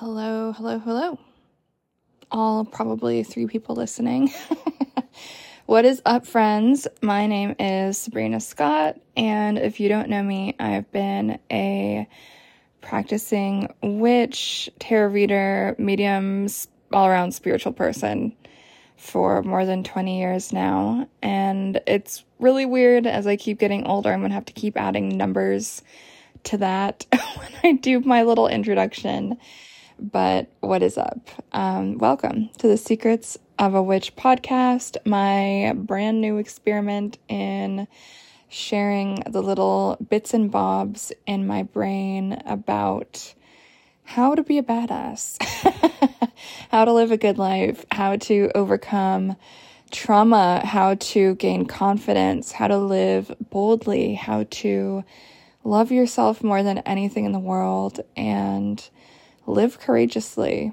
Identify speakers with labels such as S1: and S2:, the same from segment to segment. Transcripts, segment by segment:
S1: Hello, hello, hello. All probably three people listening. what is up, friends? My name is Sabrina Scott, and if you don't know me, I've been a practicing witch, tarot reader, mediums, all around spiritual person for more than 20 years now. And it's really weird as I keep getting older, I'm gonna have to keep adding numbers to that when I do my little introduction but what is up? Um, welcome to the Secrets of a Witch podcast, my brand new experiment in sharing the little bits and bobs in my brain about how to be a badass, how to live a good life, how to overcome trauma, how to gain confidence, how to live boldly, how to love yourself more than anything in the world, and live courageously.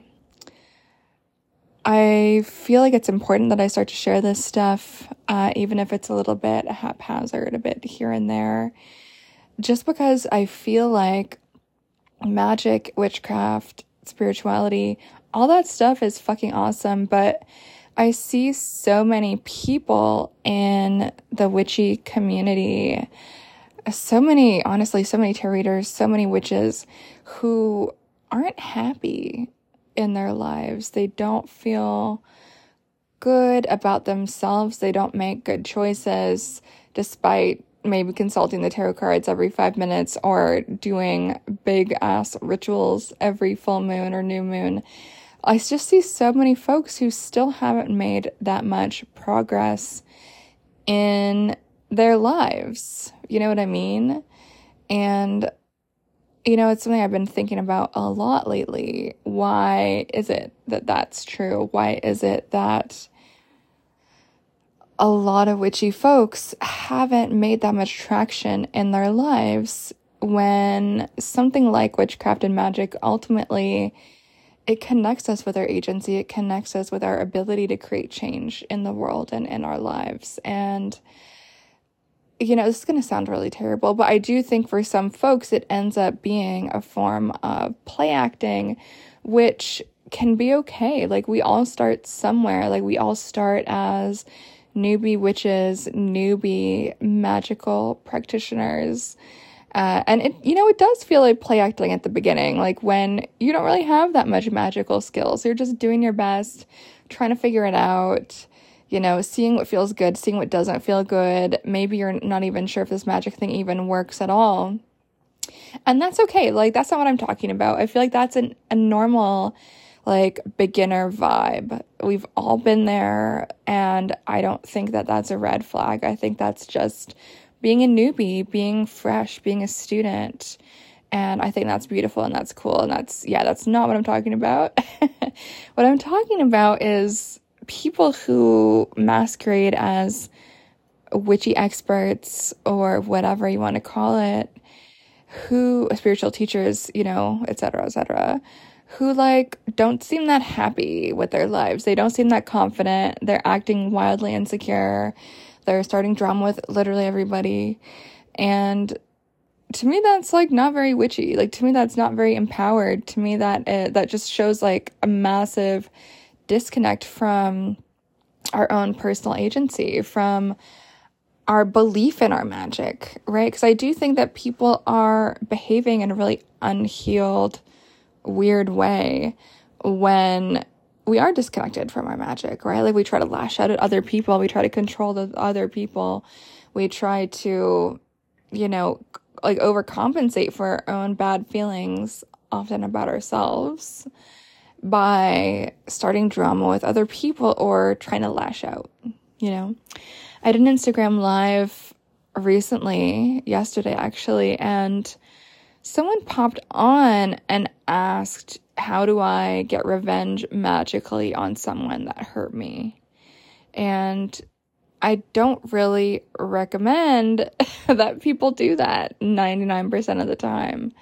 S1: I feel like it's important that I start to share this stuff, uh, even if it's a little bit haphazard, a bit here and there, just because I feel like magic, witchcraft, spirituality, all that stuff is fucking awesome, but I see so many people in the witchy community, so many, honestly, so many tarot readers, so many witches who aren't happy in their lives. They don't feel good about themselves. They don't make good choices despite maybe consulting the tarot cards every five minutes or doing big ass rituals every full moon or new moon. I just see so many folks who still haven't made that much progress in their lives. You know what I mean? And you know, it's something I've been thinking about a lot lately. Why is it that that's true? Why is it that a lot of witchy folks haven't made that much traction in their lives when something like witchcraft and magic ultimately it connects us with our agency it connects us with our ability to create change in the world and in our lives and you know, this is going to sound really terrible, but I do think for some folks it ends up being a form of play acting, which can be okay. Like, we all start somewhere. Like, we all start as newbie witches, newbie magical practitioners. Uh, and it, you know, it does feel like play acting at the beginning, like when you don't really have that much magical skills. You're just doing your best, trying to figure it out you know, seeing what feels good, seeing what doesn't feel good. Maybe you're not even sure if this magic thing even works at all. And that's okay. Like, that's not what I'm talking about. I feel like that's an, a normal, like, beginner vibe. We've all been there, and I don't think that that's a red flag. I think that's just being a newbie, being fresh, being a student. And I think that's beautiful and that's cool. And that's, yeah, that's not what I'm talking about. what I'm talking about is people who masquerade as witchy experts or whatever you want to call it, who spiritual teachers, you know, etc., etc., who like don't seem that happy with their lives. They don't seem that confident. They're acting wildly insecure. They're starting drama with literally everybody. And to me that's like not very witchy. Like to me that's not very empowered. To me that uh, that just shows like a massive disconnect from our own personal agency, from our belief in our magic, right? Because I do think that people are behaving in a really unhealed, weird way when we are disconnected from our magic, right? Like we try to lash out at other people, we try to control the other people, we try to, you know, like overcompensate for our own bad feelings, often about ourselves by starting drama with other people or trying to lash out, you know. I did an Instagram live recently, yesterday actually, and someone popped on and asked, How do I get revenge magically on someone that hurt me? And I don't really recommend that people do that 99% of the time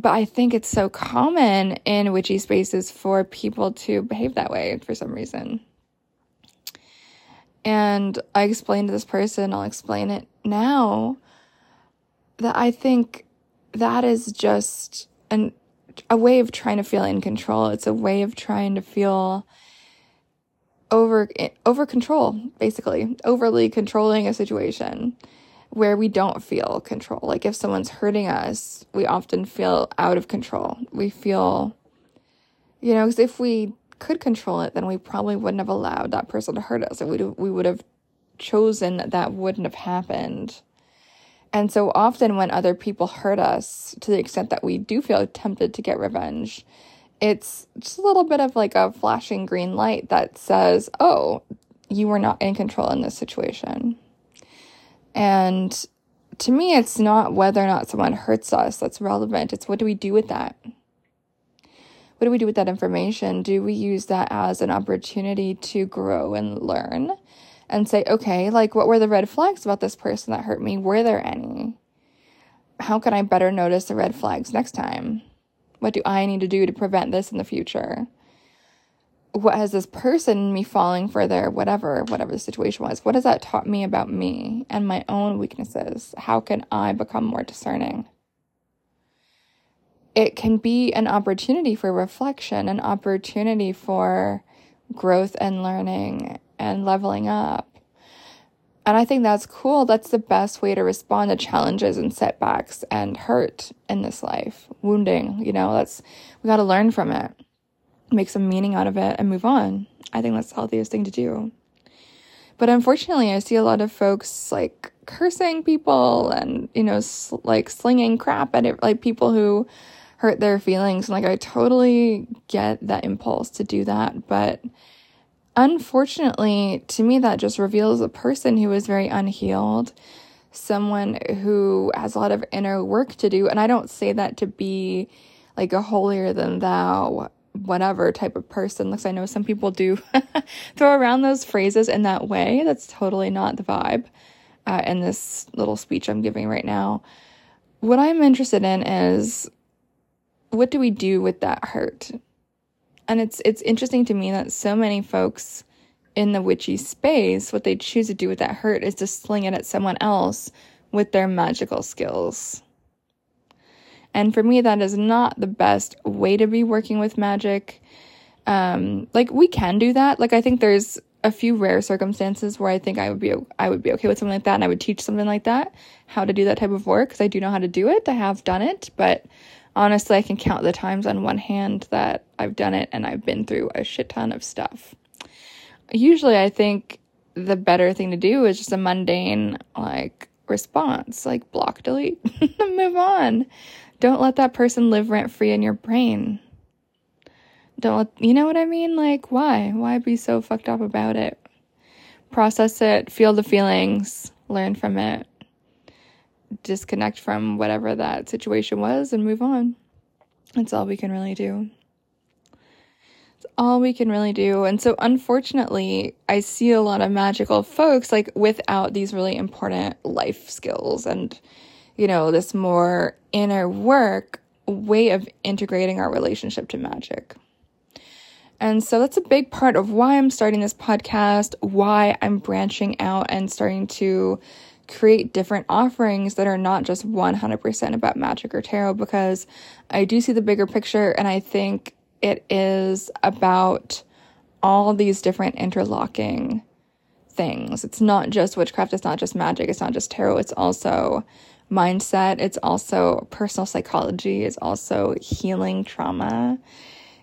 S1: but I think it's so common in witchy spaces for people to behave that way for some reason. And I explained to this person, I'll explain it now, that I think that is just an a way of trying to feel in control. It's a way of trying to feel over over control, basically, overly controlling a situation where we don't feel control. Like if someone's hurting us, we often feel out of control. We feel, you know, because if we could control it, then we probably wouldn't have allowed that person to hurt us. We we would have chosen that that wouldn't have happened. And so often when other people hurt us to the extent that we do feel tempted to get revenge, it's just a little bit of like a flashing green light that says, oh, you were not in control in this situation. And to me, it's not whether or not someone hurts us that's relevant. It's what do we do with that? What do we do with that information? Do we use that as an opportunity to grow and learn and say, okay, like what were the red flags about this person that hurt me? Were there any? How can I better notice the red flags next time? What do I need to do to prevent this in the future? What has this person, me falling for their whatever, whatever the situation was, what has that taught me about me and my own weaknesses? How can I become more discerning? It can be an opportunity for reflection, an opportunity for growth and learning and leveling up. And I think that's cool. That's the best way to respond to challenges and setbacks and hurt in this life, wounding. You know, that's, we got to learn from it, make some meaning out of it, and move on. I think that's the healthiest thing to do. But unfortunately, I see a lot of folks like cursing people and, you know, sl- like slinging crap at it, like people who hurt their feelings. And like, I totally get that impulse to do that. But Unfortunately, to me, that just reveals a person who is very unhealed, someone who has a lot of inner work to do. And I don't say that to be like a holier than thou, whatever type of person. Because I know some people do throw around those phrases in that way. That's totally not the vibe uh, in this little speech I'm giving right now. What I'm interested in is what do we do with that hurt? And it's it's interesting to me that so many folks in the witchy space, what they choose to do with that hurt is to sling it at someone else with their magical skills. And for me, that is not the best way to be working with magic. Um, like we can do that. Like I think there's a few rare circumstances where I think I would be I would be okay with something like that, and I would teach something like that, how to do that type of work because I do know how to do it. I have done it, but honestly, I can count the times on one hand that I've done it and I've been through a shit ton of stuff. Usually, I think the better thing to do is just a mundane, like, response, like block, delete, move on. Don't let that person live rent free in your brain. Don't let, you know what I mean? Like, why? Why be so fucked up about it? Process it, feel the feelings, learn from it, disconnect from whatever that situation was and move on. That's all we can really do. It's all we can really do. And so, unfortunately, I see a lot of magical folks like without these really important life skills and, you know, this more inner work way of integrating our relationship to magic. And so that's a big part of why I'm starting this podcast, why I'm branching out and starting to create different offerings that are not just 100% about magic or tarot because I do see the bigger picture and I think it is about all these different interlocking things. It's not just witchcraft, it's not just magic, it's not just tarot, it's also mindset, it's also personal psychology, it's also healing trauma.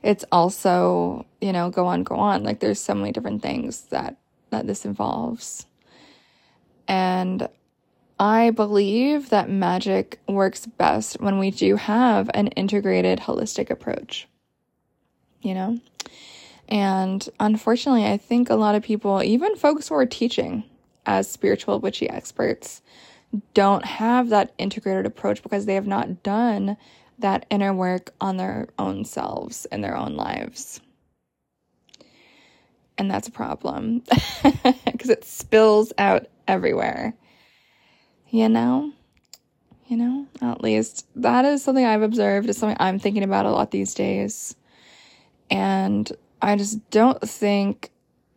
S1: It's also, you know, go on, go on. Like there's so many different things that that this involves. And I believe that magic works best when we do have an integrated, holistic approach. You know? And unfortunately, I think a lot of people, even folks who are teaching as spiritual witchy experts, don't have that integrated approach because they have not done that inner work on their own selves and their own lives. And that's a problem because it spills out everywhere you know? You know, at least that is something I've observed. It's something I'm thinking about a lot these days. And I just don't think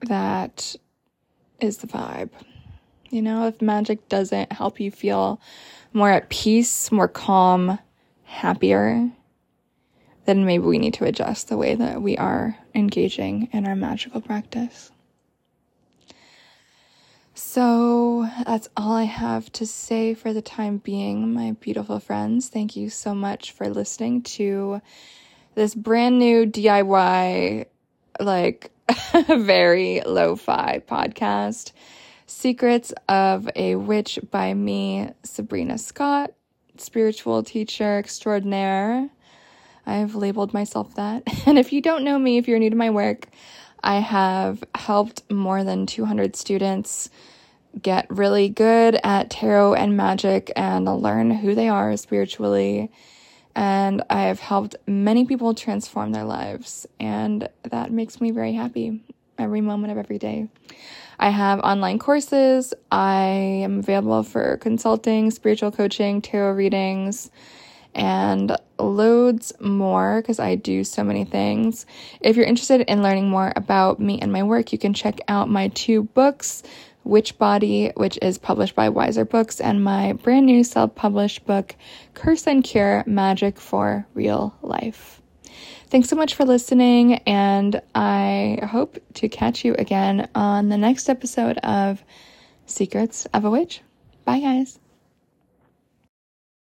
S1: that is the vibe. You know, if magic doesn't help you feel more at peace, more calm, happier, then maybe we need to adjust the way that we are engaging in our magical practice. So that's all I have to say for the time being, my beautiful friends. Thank you so much for listening to this brand new DIY, like very lo fi podcast Secrets of a Witch by me, Sabrina Scott, spiritual teacher extraordinaire. I've labeled myself that. And if you don't know me, if you're new to my work, I have helped more than 200 students get really good at tarot and magic and learn who they are spiritually. And I have helped many people transform their lives. And that makes me very happy every moment of every day. I have online courses. I am available for consulting, spiritual coaching, tarot readings, and loads more because I do so many things. If you're interested in learning more about me and my work, you can check out my two books. Witch Body, which is published by Weiser Books, and my brand new self published book, Curse and Cure Magic for Real Life. Thanks so much for listening, and I hope to catch you again on the next episode of Secrets of a Witch. Bye, guys.